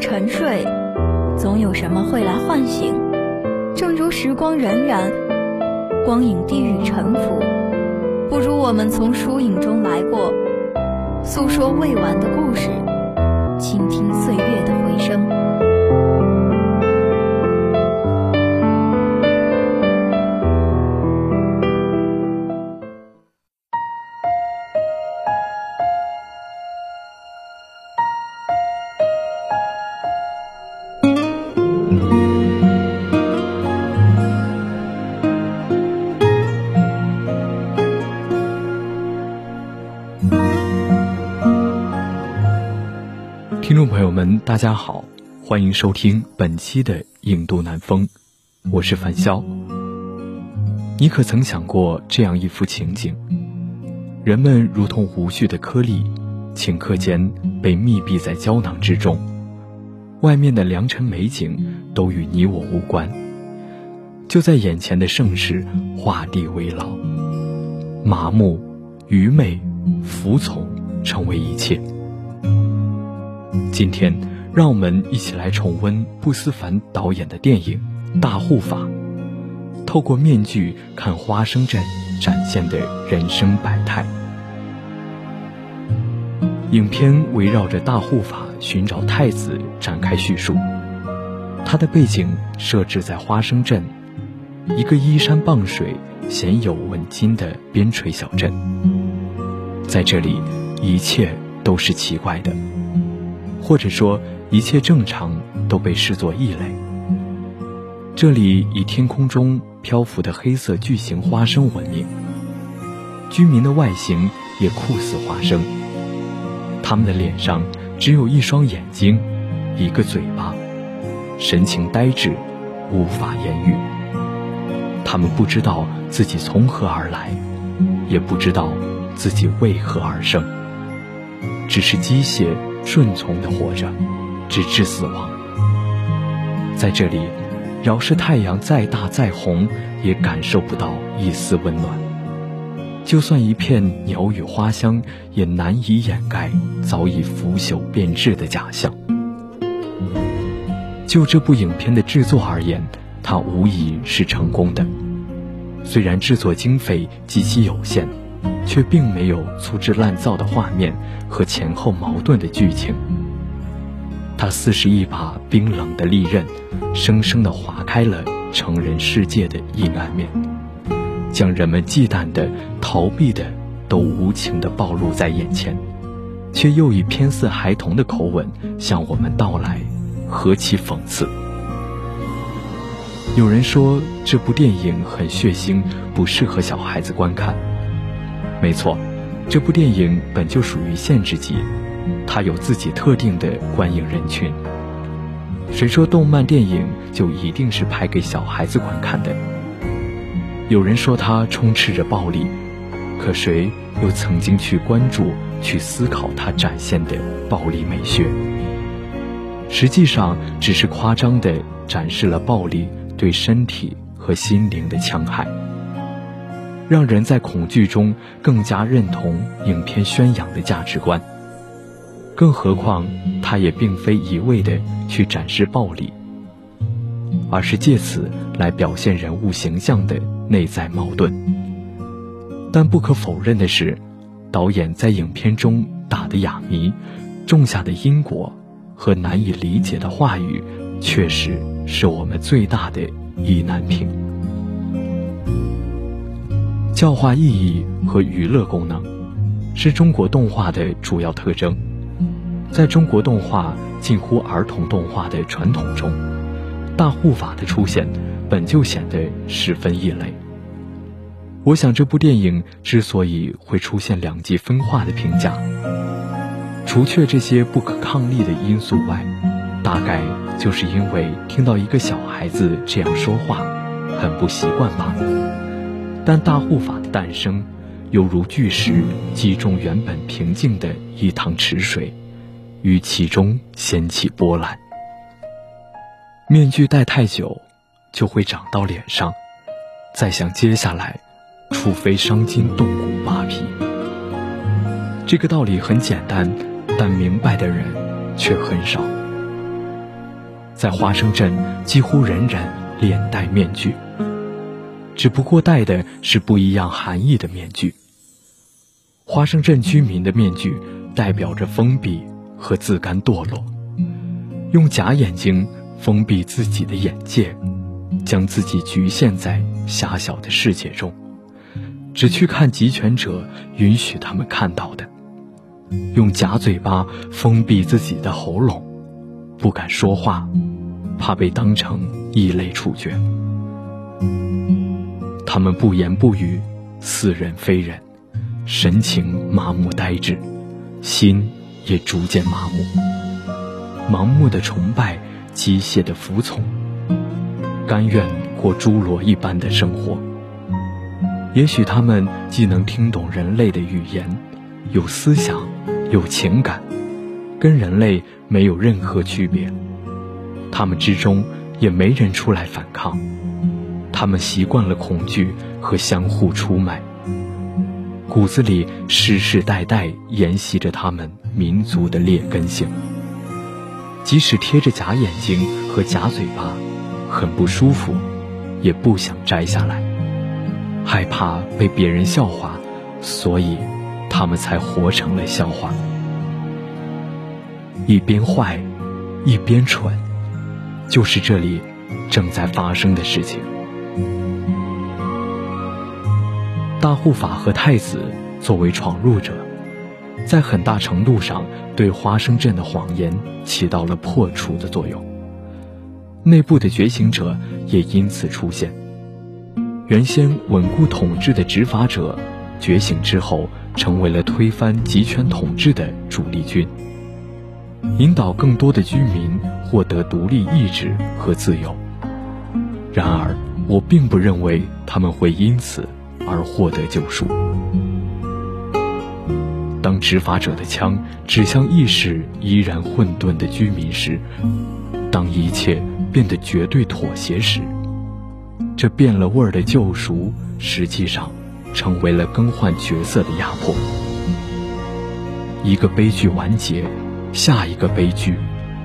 沉睡，总有什么会来唤醒。正如时光荏苒，光影低语沉浮，不如我们从疏影中来过，诉说未完的故事，倾听岁月的回声。大家好，欢迎收听本期的《影度南风》，我是樊潇。你可曾想过这样一幅情景：人们如同无序的颗粒，顷刻间被密闭在胶囊之中，外面的良辰美景都与你我无关，就在眼前的盛世画地为牢，麻木、愚昧、服从，成为一切。今天，让我们一起来重温布思凡导演的电影《大护法》，透过面具看花生镇展现的人生百态。影片围绕着大护法寻找太子展开叙述，它的背景设置在花生镇，一个依山傍水、鲜有问津的边陲小镇。在这里，一切都是奇怪的。或者说，一切正常都被视作异类。这里以天空中漂浮的黑色巨型花生闻名，居民的外形也酷似花生。他们的脸上只有一双眼睛，一个嘴巴，神情呆滞，无法言语。他们不知道自己从何而来，也不知道自己为何而生，只是机械。顺从的活着，直至死亡。在这里，饶是太阳再大再红，也感受不到一丝温暖。就算一片鸟语花香，也难以掩盖早已腐朽变质的假象。就这部影片的制作而言，它无疑是成功的。虽然制作经费极其有限。却并没有粗制滥造的画面和前后矛盾的剧情。它似是一把冰冷的利刃，生生地划开了成人世界的阴暗面，将人们忌惮的、逃避的，都无情地暴露在眼前，却又以偏似孩童的口吻向我们道来，何其讽刺！有人说这部电影很血腥，不适合小孩子观看。没错，这部电影本就属于限制级，它有自己特定的观影人群。谁说动漫电影就一定是拍给小孩子观看的？有人说它充斥着暴力，可谁又曾经去关注、去思考它展现的暴力美学？实际上，只是夸张地展示了暴力对身体和心灵的戕害。让人在恐惧中更加认同影片宣扬的价值观。更何况，他也并非一味的去展示暴力，而是借此来表现人物形象的内在矛盾。但不可否认的是，导演在影片中打的哑谜、种下的因果和难以理解的话语，确实是我们最大的意难平。教化意义和娱乐功能，是中国动画的主要特征。在中国动画近乎儿童动画的传统中，大护法的出现本就显得十分异类。我想，这部电影之所以会出现两极分化的评价，除却这些不可抗力的因素外，大概就是因为听到一个小孩子这样说话，很不习惯吧。但大护法的诞生，犹如巨石击中原本平静的一塘池水，于其中掀起波澜。面具戴太久，就会长到脸上，再想揭下来，除非伤筋动骨扒皮。这个道理很简单，但明白的人却很少。在花生镇几乎人人脸戴面具，只不过戴的是不一样含义的面具。花生镇居民的面具代表着封闭和自甘堕落，用假眼睛封闭自己的眼界，将自己局限在狭小的世界中，只去看集权者允许他们看到的。用假嘴巴封闭自己的喉咙，不敢说话，怕被当成异类处决。他们不言不语，似人非人，神情麻木呆滞，心也逐渐麻木。盲目的崇拜，机械的服从，甘愿过侏罗一般的生活。也许他们既能听懂人类的语言，有思想。有情感，跟人类没有任何区别。他们之中也没人出来反抗，他们习惯了恐惧和相互出卖，骨子里世世代代沿袭着他们民族的劣根性。即使贴着假眼睛和假嘴巴，很不舒服，也不想摘下来，害怕被别人笑话，所以。他们才活成了笑话，一边坏，一边蠢，就是这里正在发生的事情。大护法和太子作为闯入者，在很大程度上对花生镇的谎言起到了破除的作用。内部的觉醒者也因此出现，原先稳固统治的执法者觉醒之后。成为了推翻集权统治的主力军，引导更多的居民获得独立意志和自由。然而，我并不认为他们会因此而获得救赎。当执法者的枪指向意识依然混沌的居民时，当一切变得绝对妥协时，这变了味儿的救赎，实际上。成为了更换角色的压迫。一个悲剧完结，下一个悲剧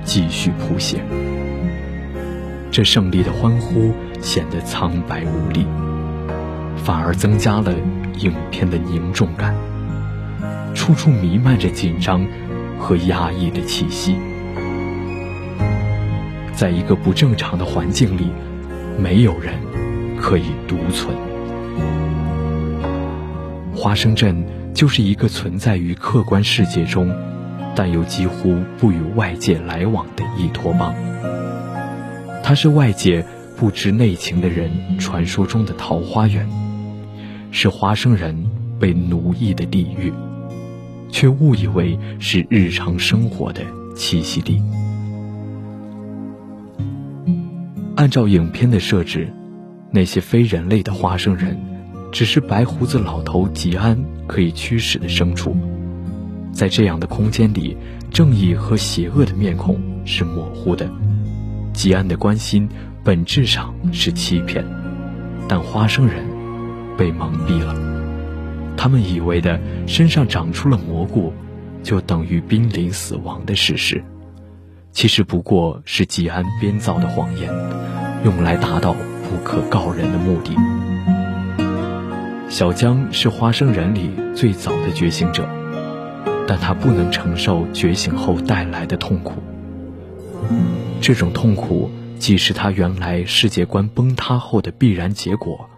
继续谱写。这胜利的欢呼显得苍白无力，反而增加了影片的凝重感。处处弥漫着紧张和压抑的气息。在一个不正常的环境里，没有人可以独存。花生镇就是一个存在于客观世界中，但又几乎不与外界来往的依托邦。它是外界不知内情的人传说中的桃花源，是花生人被奴役的地狱，却误以为是日常生活的栖息地。按照影片的设置，那些非人类的花生人。只是白胡子老头吉安可以驱使的牲畜，在这样的空间里，正义和邪恶的面孔是模糊的。吉安的关心本质上是欺骗，但花生人被蒙蔽了。他们以为的身上长出了蘑菇，就等于濒临死亡的事实，其实不过是吉安编造的谎言，用来达到不可告人的目的。小江是花生人里最早的觉醒者，但他不能承受觉醒后带来的痛苦。这种痛苦既是他原来世界观崩塌后的必然结果，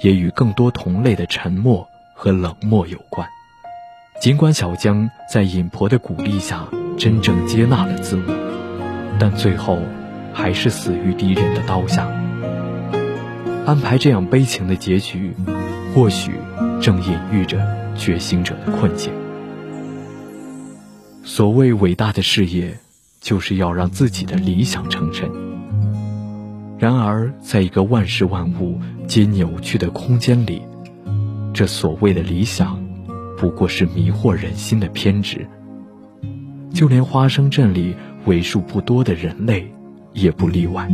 也与更多同类的沉默和冷漠有关。尽管小江在尹婆的鼓励下真正接纳了自我，但最后还是死于敌人的刀下。安排这样悲情的结局。或许正隐喻着觉醒者的困境。所谓伟大的事业，就是要让自己的理想成真。然而，在一个万事万物皆扭曲的空间里，这所谓的理想，不过是迷惑人心的偏执。就连花生镇里为数不多的人类，也不例外。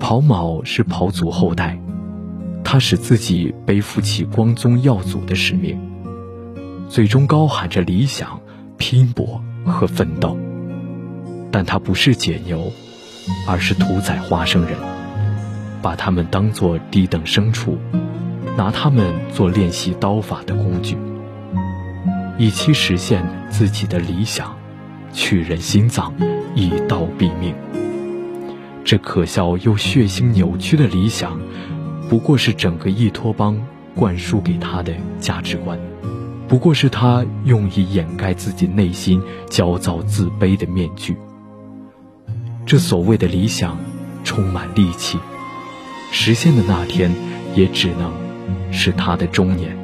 跑卯是跑祖后代。他使自己背负起光宗耀祖的使命，嘴中高喊着理想、拼搏和奋斗。但他不是解牛，而是屠宰花生人，把他们当作低等牲畜，拿他们做练习刀法的工具，以期实现自己的理想，取人心脏，以刀毙命。这可笑又血腥扭曲的理想，不过是整个伊托邦灌输给他的价值观，不过是他用以掩盖自己内心焦躁自卑的面具。这所谓的理想，充满戾气，实现的那天，也只能是他的中年。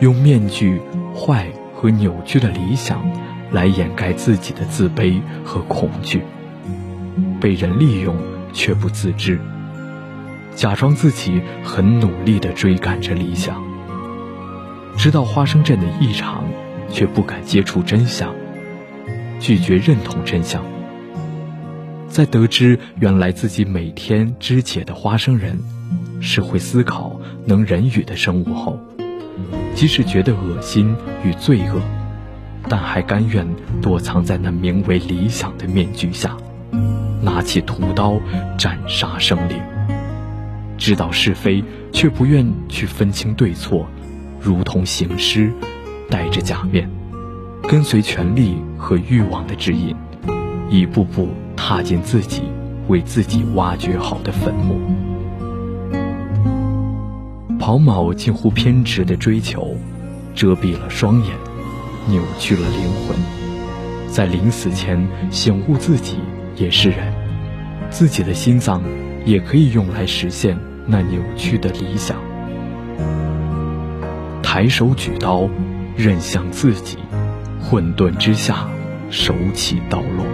用面具、坏和扭曲的理想，来掩盖自己的自卑和恐惧。被人利用却不自知，假装自己很努力地追赶着理想，知道花生镇的异常，却不敢接触真相，拒绝认同真相。在得知原来自己每天肢解的花生人是会思考、能人语的生物后，即使觉得恶心与罪恶，但还甘愿躲藏在那名为理想的面具下。拿起屠刀斩杀生灵，知道是非却不愿去分清对错，如同行尸，戴着假面，跟随权力和欲望的指引，一步步踏进自己为自己挖掘好的坟墓。跑马近乎偏执的追求，遮蔽了双眼，扭曲了灵魂，在临死前醒悟自己。也是人，自己的心脏也可以用来实现那扭曲的理想。抬手举刀，刃向自己，混沌之下，手起刀落。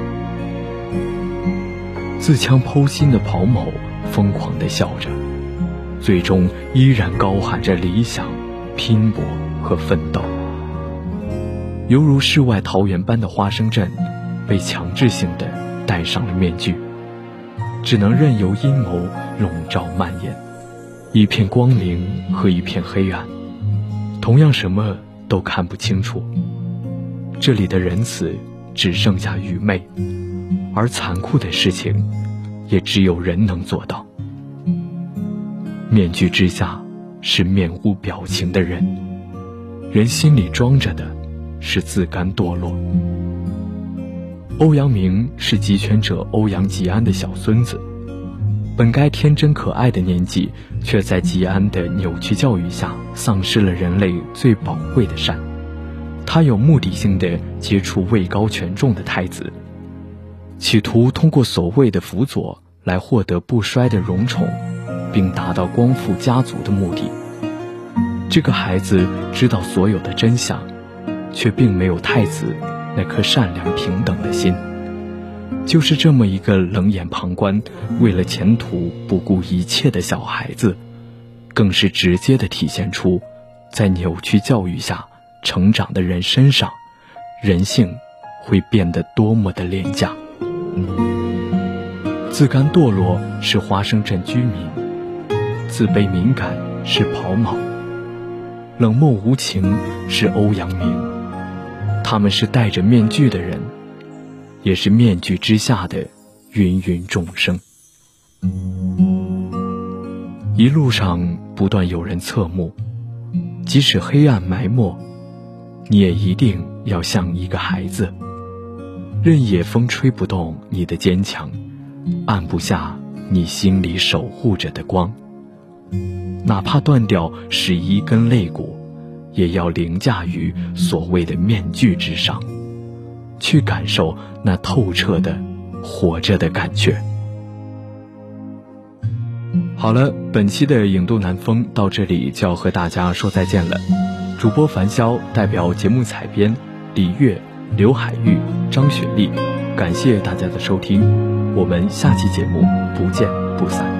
自枪剖心的跑某疯狂地笑着，最终依然高喊着理想、拼搏和奋斗。犹如世外桃源般的花生镇，被强制性的。戴上了面具，只能任由阴谋笼罩蔓延，一片光明和一片黑暗，同样什么都看不清楚。这里的仁慈只剩下愚昧，而残酷的事情，也只有人能做到。面具之下是面无表情的人，人心里装着的是自甘堕落。欧阳明是集权者欧阳吉安的小孙子，本该天真可爱的年纪，却在吉安的扭曲教育下，丧失了人类最宝贵的善。他有目的性的接触位高权重的太子，企图通过所谓的辅佐来获得不衰的荣宠，并达到光复家族的目的。这个孩子知道所有的真相，却并没有太子。那颗善良平等的心，就是这么一个冷眼旁观、为了前途不顾一切的小孩子，更是直接的体现出，在扭曲教育下成长的人身上，人性会变得多么的廉价。自甘堕落是花生镇居民，自卑敏感是跑马，冷漠无情是欧阳明。他们是戴着面具的人，也是面具之下的芸芸众生。一路上不断有人侧目，即使黑暗埋没，你也一定要像一个孩子，任野风吹不动你的坚强，按不下你心里守护着的光，哪怕断掉十一根肋骨。也要凌驾于所谓的面具之上，去感受那透彻的活着的感觉。好了，本期的影渡南风到这里就要和大家说再见了。主播樊潇代表节目采编李月、刘海玉、张雪莉，感谢大家的收听，我们下期节目不见不散。